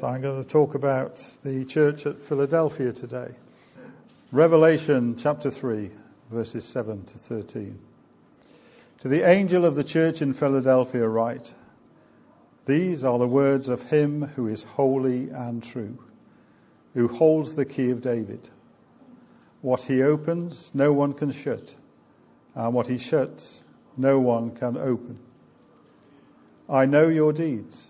So I'm going to talk about the church at Philadelphia today. Revelation chapter 3, verses 7 to 13. To the angel of the church in Philadelphia, write These are the words of him who is holy and true, who holds the key of David. What he opens, no one can shut, and what he shuts, no one can open. I know your deeds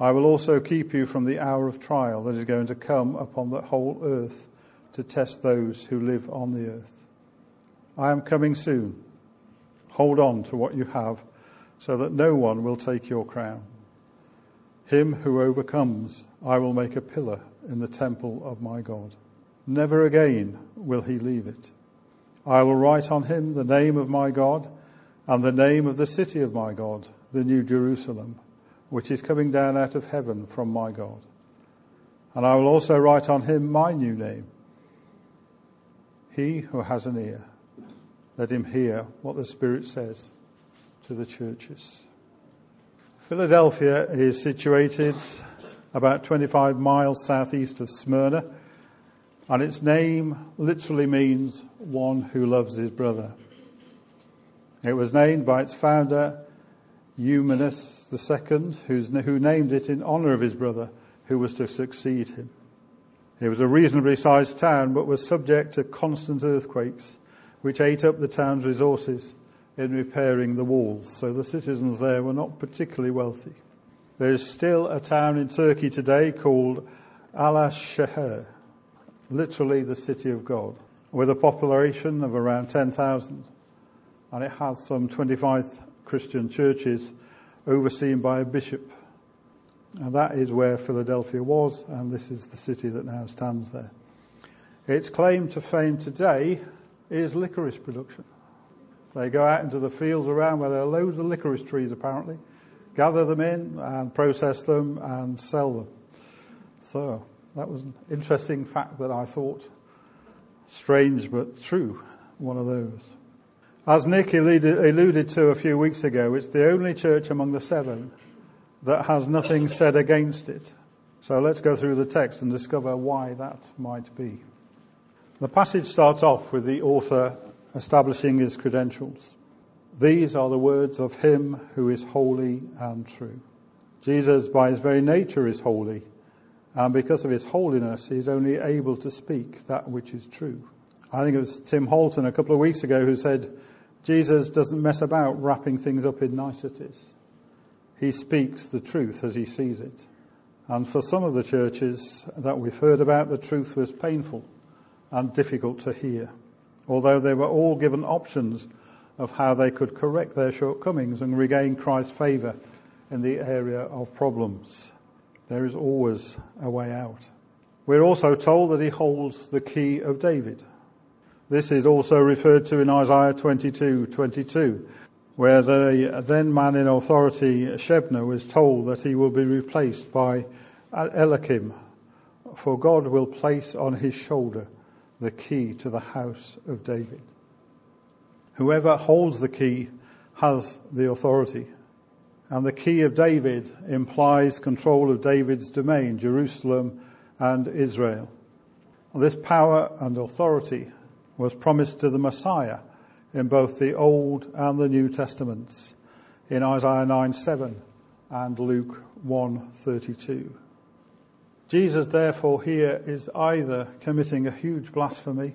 I will also keep you from the hour of trial that is going to come upon the whole earth to test those who live on the earth. I am coming soon. Hold on to what you have so that no one will take your crown. Him who overcomes, I will make a pillar in the temple of my God. Never again will he leave it. I will write on him the name of my God and the name of the city of my God, the New Jerusalem which is coming down out of heaven from my God. And I will also write on him my new name. He who has an ear, let him hear what the Spirit says to the churches. Philadelphia is situated about 25 miles southeast of Smyrna, and its name literally means one who loves his brother. It was named by its founder, Eumenes II, who named it in honour of his brother who was to succeed him. It was a reasonably sized town, but was subject to constant earthquakes, which ate up the town's resources in repairing the walls, so the citizens there were not particularly wealthy. There is still a town in Turkey today called Alaşehir, literally the city of God, with a population of around 10,000, and it has some 25 Christian churches overseen by a bishop. And that is where Philadelphia was, and this is the city that now stands there. Its claim to fame today is licorice production. They go out into the fields around where there are loads of licorice trees, apparently, gather them in and process them and sell them. So that was an interesting fact that I thought strange but true, one of those. As Nick alluded to a few weeks ago, it's the only church among the seven that has nothing said against it. So let's go through the text and discover why that might be. The passage starts off with the author establishing his credentials. These are the words of him who is holy and true. Jesus, by his very nature, is holy, and because of his holiness, he is only able to speak that which is true. I think it was Tim Holton a couple of weeks ago who said, Jesus doesn't mess about wrapping things up in niceties. He speaks the truth as he sees it. And for some of the churches that we've heard about, the truth was painful and difficult to hear, although they were all given options of how they could correct their shortcomings and regain Christ's favour in the area of problems. There is always a way out. We're also told that he holds the key of David. This is also referred to in Isaiah 22 22, where the then man in authority, Shebna, was told that he will be replaced by Eliakim, for God will place on his shoulder the key to the house of David. Whoever holds the key has the authority. And the key of David implies control of David's domain, Jerusalem and Israel. This power and authority was promised to the Messiah in both the Old and the New Testaments, in Isaiah 9 7 and Luke 1 32. Jesus, therefore, here is either committing a huge blasphemy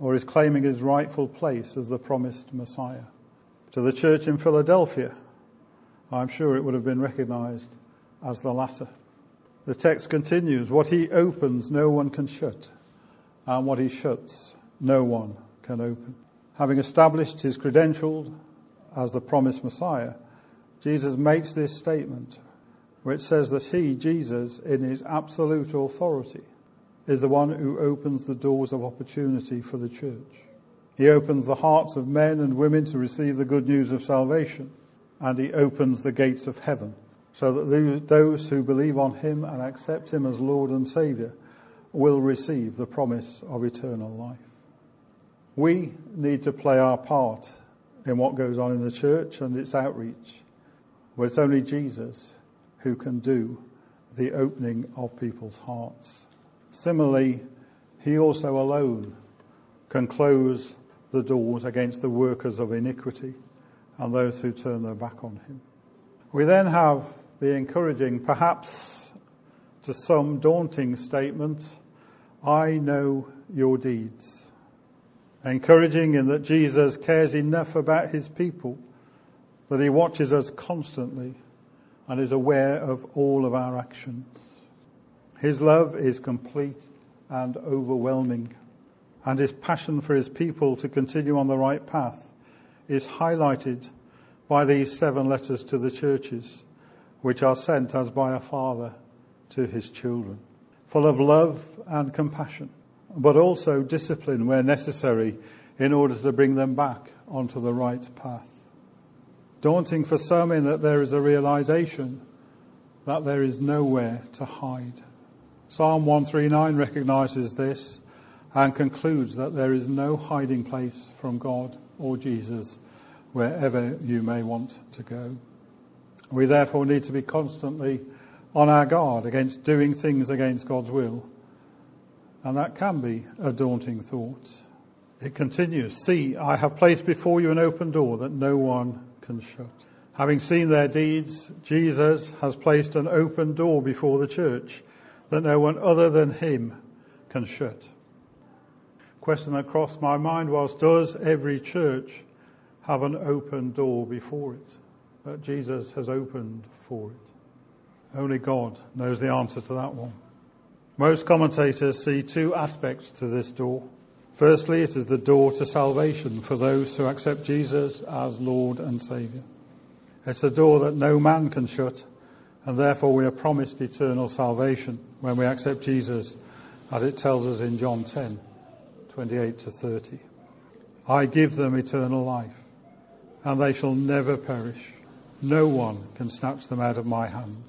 or is claiming his rightful place as the promised Messiah. To the church in Philadelphia, I'm sure it would have been recognized as the latter. The text continues What he opens, no one can shut, and what he shuts, no one can open. Having established his credentials as the promised Messiah, Jesus makes this statement it says that he, Jesus, in his absolute authority, is the one who opens the doors of opportunity for the church. He opens the hearts of men and women to receive the good news of salvation, and he opens the gates of heaven so that those who believe on him and accept him as Lord and Saviour will receive the promise of eternal life. We need to play our part in what goes on in the church and its outreach, but it's only Jesus who can do the opening of people's hearts. Similarly, he also alone can close the doors against the workers of iniquity and those who turn their back on him. We then have the encouraging, perhaps to some daunting statement I know your deeds. Encouraging in that Jesus cares enough about his people that he watches us constantly and is aware of all of our actions. His love is complete and overwhelming, and his passion for his people to continue on the right path is highlighted by these seven letters to the churches, which are sent as by a father to his children, full of love and compassion, but also discipline where necessary in order to bring them back onto the right path daunting for some in that there is a realization that there is nowhere to hide. Psalm 139 recognizes this and concludes that there is no hiding place from God or Jesus wherever you may want to go. We therefore need to be constantly on our guard against doing things against God's will. And that can be a daunting thought. It continues See, I have placed before you an open door that no one can shut. Having seen their deeds, Jesus has placed an open door before the church that no one other than him can shut. Question that crossed my mind was Does every church have an open door before it that Jesus has opened for it? Only God knows the answer to that one. Most commentators see two aspects to this door. Firstly, it is the door to salvation for those who accept Jesus as Lord and Saviour. It's a door that no man can shut, and therefore we are promised eternal salvation when we accept Jesus, as it tells us in John 10 28 to 30. I give them eternal life, and they shall never perish. No one can snatch them out of my hand.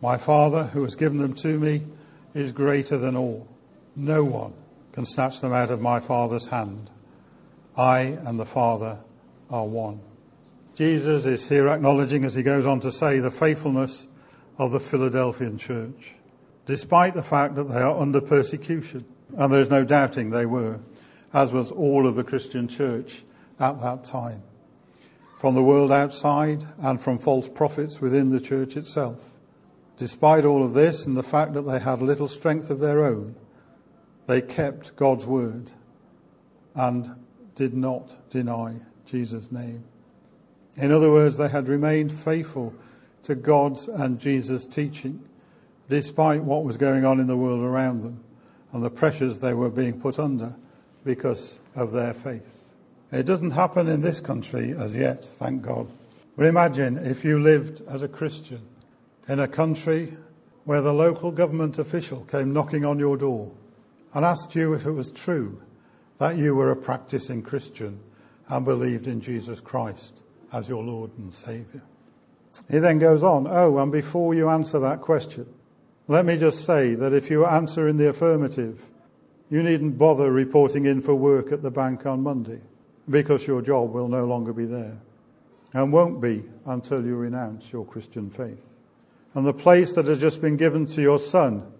My Father, who has given them to me, is greater than all. No one can snatch them out of my Father's hand. I and the Father are one. Jesus is here acknowledging, as he goes on to say, the faithfulness of the Philadelphian church, despite the fact that they are under persecution. And there is no doubting they were, as was all of the Christian church at that time, from the world outside and from false prophets within the church itself. Despite all of this and the fact that they had little strength of their own, they kept God's word and did not deny Jesus' name. In other words, they had remained faithful to God's and Jesus' teaching, despite what was going on in the world around them and the pressures they were being put under because of their faith. It doesn't happen in this country as yet, thank God. But imagine if you lived as a Christian in a country where the local government official came knocking on your door and asked you if it was true that you were a practicing Christian and believed in Jesus Christ as your Lord and Saviour. He then goes on, Oh, and before you answer that question, let me just say that if you answer in the affirmative, you needn't bother reporting in for work at the bank on Monday because your job will no longer be there and won't be until you renounce your Christian faith. And the place that has just been given to your son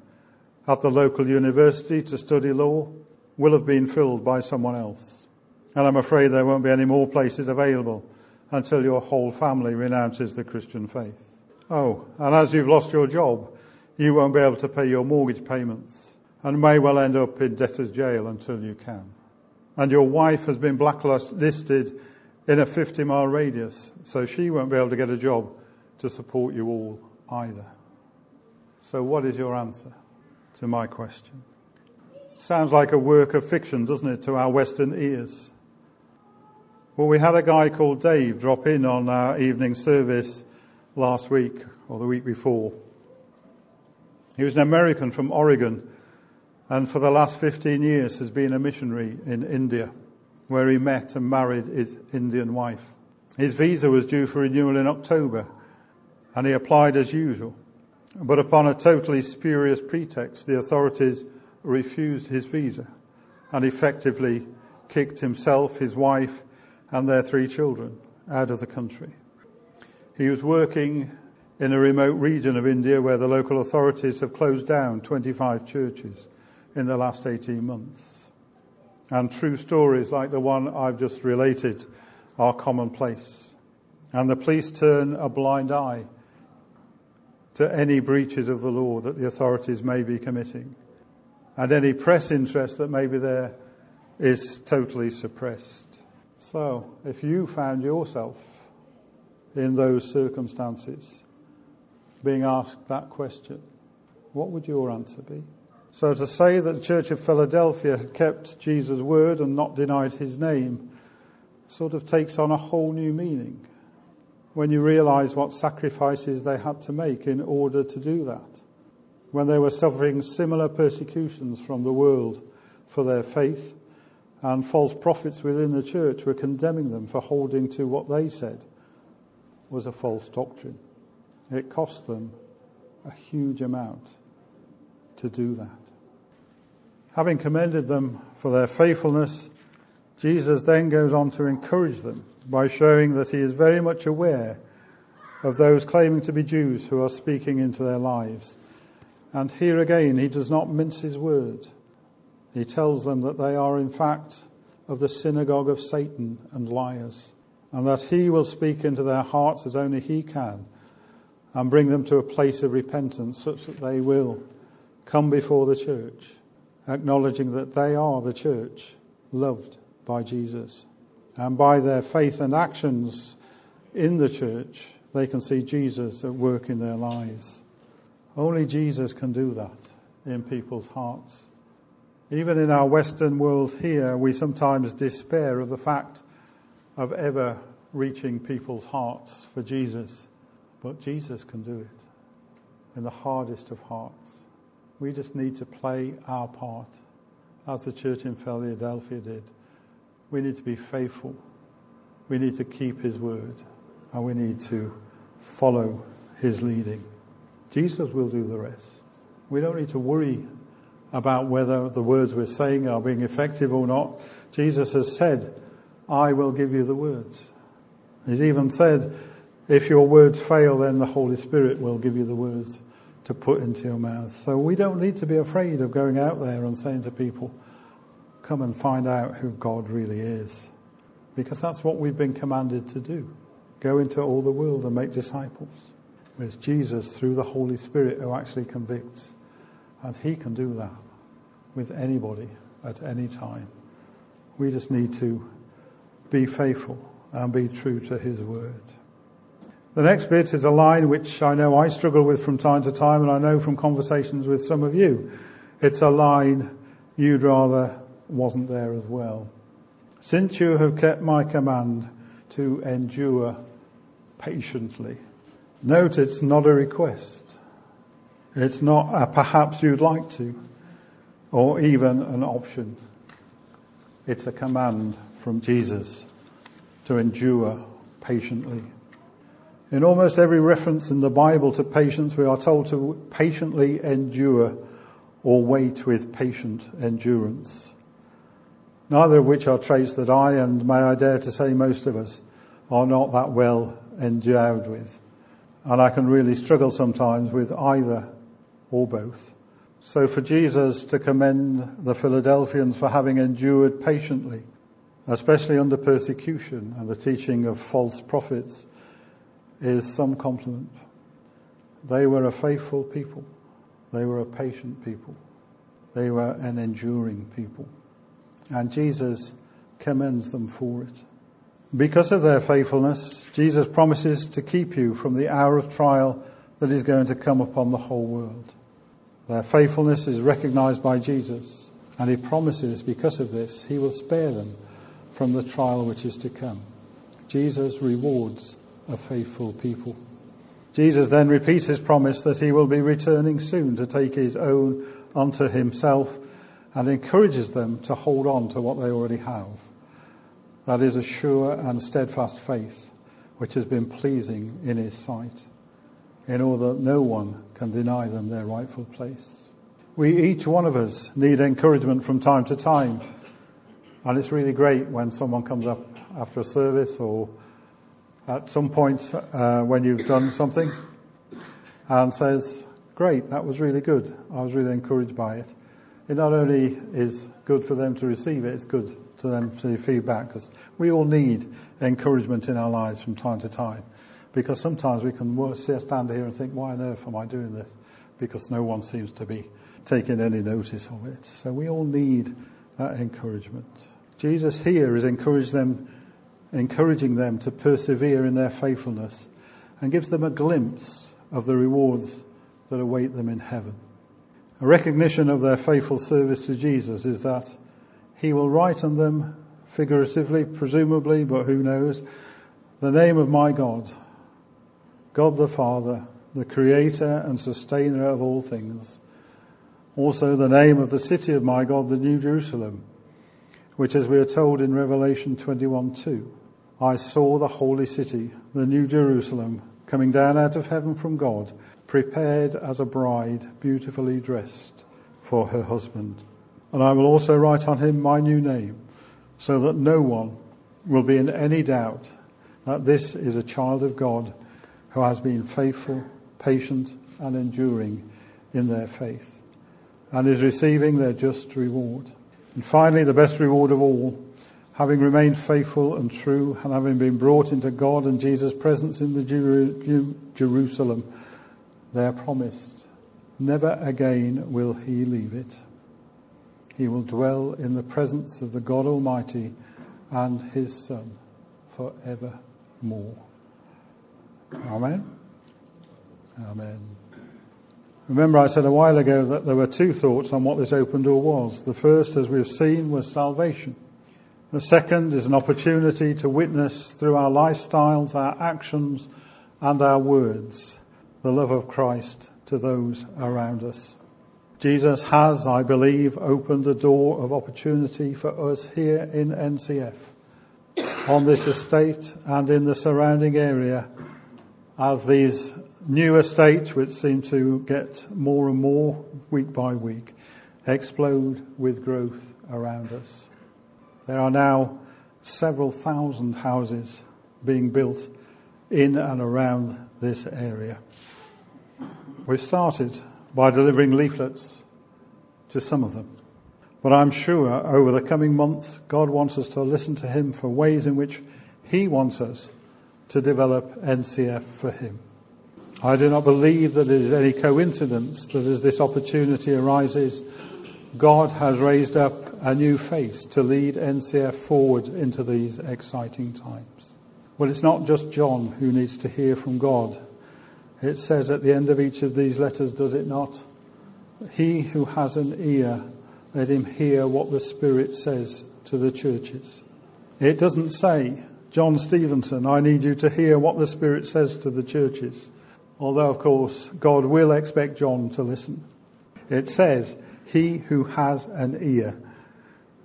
at the local university to study law will have been filled by someone else. And I'm afraid there won't be any more places available until your whole family renounces the Christian faith. Oh, and as you've lost your job, you won't be able to pay your mortgage payments and may well end up in debtor's jail until you can. And your wife has been blacklisted in a 50 mile radius, so she won't be able to get a job to support you all either. So, what is your answer? to my question. Sounds like a work of fiction, doesn't it, to our Western ears? Well, we had a guy called Dave drop in on our evening service last week or the week before. He was an American from Oregon and for the last 15 years has been a missionary in India where he met and married his Indian wife. His visa was due for renewal in October and he applied as usual. But upon a totally spurious pretext, the authorities refused his visa and effectively kicked himself, his wife, and their three children out of the country. He was working in a remote region of India where the local authorities have closed down 25 churches in the last 18 months. And true stories like the one I've just related are commonplace. And the police turn a blind eye to any breaches of the law that the authorities may be committing. And any press interest that may be there is totally suppressed. So, if you found yourself in those circumstances being asked that question, what would your answer be? So, to say that the Church of Philadelphia had kept Jesus' word and not denied his name sort of takes on a whole new meaning when you realize what sacrifices they had to make in order to do that. When they were suffering similar persecutions from the world for their faith, and false prophets within the church were condemning them for holding to what they said was a false doctrine. It cost them a huge amount to do that. Having commended them for their faithfulness, Jesus then goes on to encourage them by showing that he is very much aware of those claiming to be Jews who are speaking into their lives. And here again, he does not mince his word. He tells them that they are, in fact, of the synagogue of Satan and liars, and that he will speak into their hearts as only he can and bring them to a place of repentance such that they will come before the church, acknowledging that they are the church, loved by Jesus. And by their faith and actions in the church, they can see Jesus at work in their lives. Only Jesus can do that in people's hearts. Even in our Western world here, we sometimes despair of the fact of ever reaching people's hearts for Jesus. But Jesus can do it in the hardest of hearts. We just need to play our part, as the church in Philadelphia did. We need to be faithful. We need to keep his word. And we need to follow his leading. Jesus will do the rest. We don't need to worry about whether the words we're saying are being effective or not. Jesus has said, I will give you the words. He's even said, if your words fail, then the Holy Spirit will give you the words to put into your mouth. So we don't need to be afraid of going out there and saying to people, come and find out who God really is. Because that's what we've been commanded to do go into all the world and make disciples. It's Jesus, through the Holy Spirit, who actually convicts. And He can do that with anybody at any time. We just need to be faithful and be true to His word. The next bit is a line which I know I struggle with from time to time, and I know from conversations with some of you. It's a line you'd rather wasn't there as well. Since you have kept my command to endure patiently. Note it's not a request. It's not a perhaps you'd like to, or even an option. It's a command from Jesus to endure patiently. In almost every reference in the Bible to patience, we are told to patiently endure or wait with patient endurance. Neither of which are traits that I, and may I dare to say most of us, are not that well endowed with. And I can really struggle sometimes with either or both. So for Jesus to commend the Philadelphians for having endured patiently, especially under persecution and the teaching of false prophets, is some compliment. They were a faithful people. They were a patient people. They were an enduring people. And Jesus commends them for it. Because of their faithfulness, Jesus promises to keep you from the hour of trial that is going to come upon the whole world. Their faithfulness is recognized by Jesus, and he promises because of this, he will spare them from the trial which is to come. Jesus rewards a faithful people. Jesus then repeats his promise that he will be returning soon to take his own unto himself and encourages them to hold on to what they already have. That is a sure and steadfast faith which has been pleasing in his sight, in order that no one can deny them their rightful place. We, each one of us, need encouragement from time to time. And it's really great when someone comes up after a service or at some point uh, when you've done something and says, Great, that was really good. I was really encouraged by it. It not only is good for them to receive it, it's good to them to feedback because we all need encouragement in our lives from time to time. Because sometimes we can stand here and think, Why on earth am I doing this? Because no one seems to be taking any notice of it. So we all need that encouragement. Jesus here is them, encouraging them to persevere in their faithfulness and gives them a glimpse of the rewards that await them in heaven. A recognition of their faithful service to Jesus is that he will write on them, figuratively, presumably, but who knows, the name of my God, God the Father, the creator and sustainer of all things. Also, the name of the city of my God, the New Jerusalem, which, as we are told in Revelation 21 2, I saw the holy city, the New Jerusalem, coming down out of heaven from God prepared as a bride, beautifully dressed for her husband. And I will also write on him my new name, so that no one will be in any doubt that this is a child of God who has been faithful, patient, and enduring in their faith, and is receiving their just reward. And finally, the best reward of all, having remained faithful and true, and having been brought into God and Jesus' presence in the Jerusalem they are promised. Never again will he leave it. He will dwell in the presence of the God Almighty and his Son forevermore. Amen. Amen. Remember, I said a while ago that there were two thoughts on what this open door was. The first, as we've seen, was salvation. The second is an opportunity to witness through our lifestyles, our actions, and our words the love of Christ to those around us. Jesus has, I believe, opened the door of opportunity for us here in NCF, on this estate and in the surrounding area, as these new estates, which seem to get more and more week by week, explode with growth around us. There are now several thousand houses being built in and around this area. We started by delivering leaflets to some of them. But I'm sure over the coming months, God wants us to listen to Him for ways in which He wants us to develop NCF for Him. I do not believe that it is any coincidence that as this opportunity arises, God has raised up a new face to lead NCF forward into these exciting times. Well, it's not just John who needs to hear from God it says at the end of each of these letters, does it not? He who has an ear, let him hear what the Spirit says to the churches. It doesn't say, John Stevenson, I need you to hear what the Spirit says to the churches. Although, of course, God will expect John to listen. It says, He who has an ear.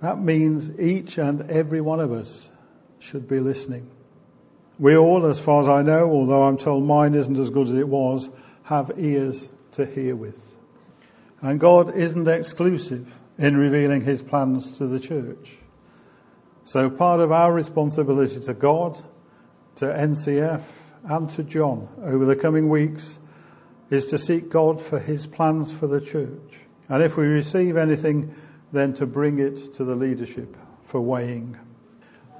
That means each and every one of us should be listening. We all, as far as I know, although I'm told mine isn't as good as it was, have ears to hear with. And God isn't exclusive in revealing his plans to the church. So part of our responsibility to God, to NCF, and to John over the coming weeks is to seek God for his plans for the church. And if we receive anything, then to bring it to the leadership for weighing.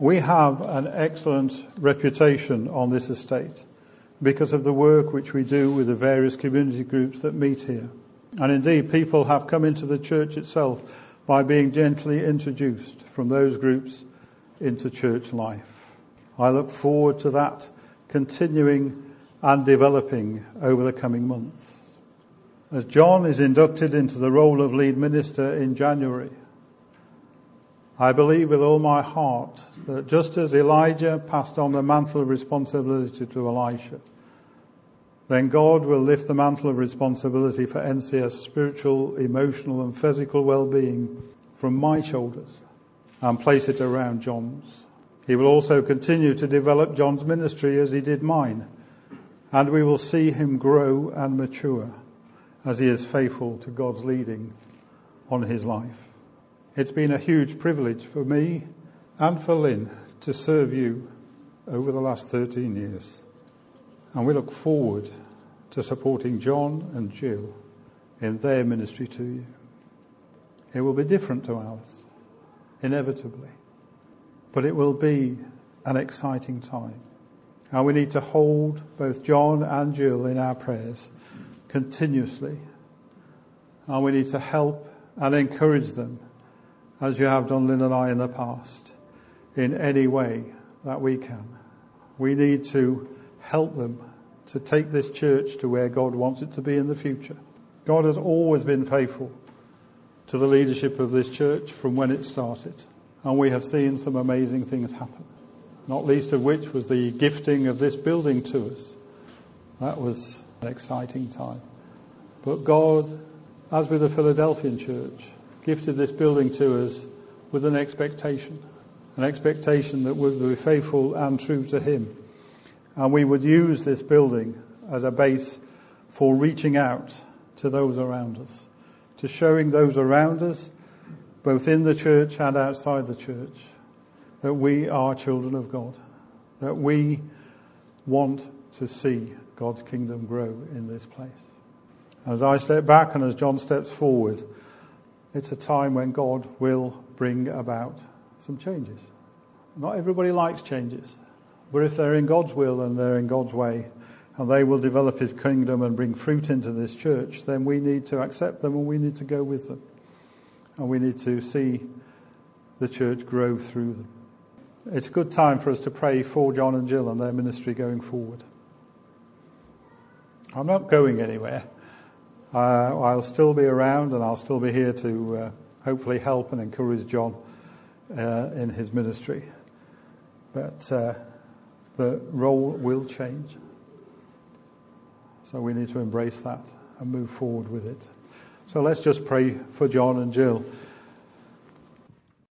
We have an excellent reputation on this estate because of the work which we do with the various community groups that meet here. And indeed, people have come into the church itself by being gently introduced from those groups into church life. I look forward to that continuing and developing over the coming months. As John is inducted into the role of lead minister in January, I believe with all my heart that just as Elijah passed on the mantle of responsibility to Elisha, then God will lift the mantle of responsibility for NCF's spiritual, emotional, and physical well being from my shoulders and place it around John's. He will also continue to develop John's ministry as he did mine, and we will see him grow and mature as he is faithful to God's leading on his life. It's been a huge privilege for me and for Lynn to serve you over the last 13 years. And we look forward to supporting John and Jill in their ministry to you. It will be different to ours, inevitably, but it will be an exciting time. And we need to hold both John and Jill in our prayers continuously. And we need to help and encourage them, as you have done, Lynn and I, in the past, in any way that we can. We need to help them to take this church to where God wants it to be in the future. God has always been faithful to the leadership of this church from when it started. And we have seen some amazing things happen, not least of which was the gifting of this building to us. That was an exciting time. But God, as with the Philadelphian church, gifted this building to us with an expectation, an expectation that we would be faithful and true to Him and we would use this building as a base for reaching out to those around us, to showing those around us, both in the church and outside the church, that we are children of God, that we want to see God's kingdom grow in this place. As I step back and as John steps forward, it's a time when God will bring about some changes. Not everybody likes changes. But if they're in God's will and they're in God's way, and they will develop his kingdom and bring fruit into this church, then we need to accept them and we need to go with them. And we need to see the church grow through them. It's a good time for us to pray for John and Jill and their ministry going forward. I'm not going anywhere. Uh, I'll still be around and I'll still be here to uh, hopefully help and encourage John uh, in his ministry. But uh, the role will change. So we need to embrace that and move forward with it. So let's just pray for John and Jill.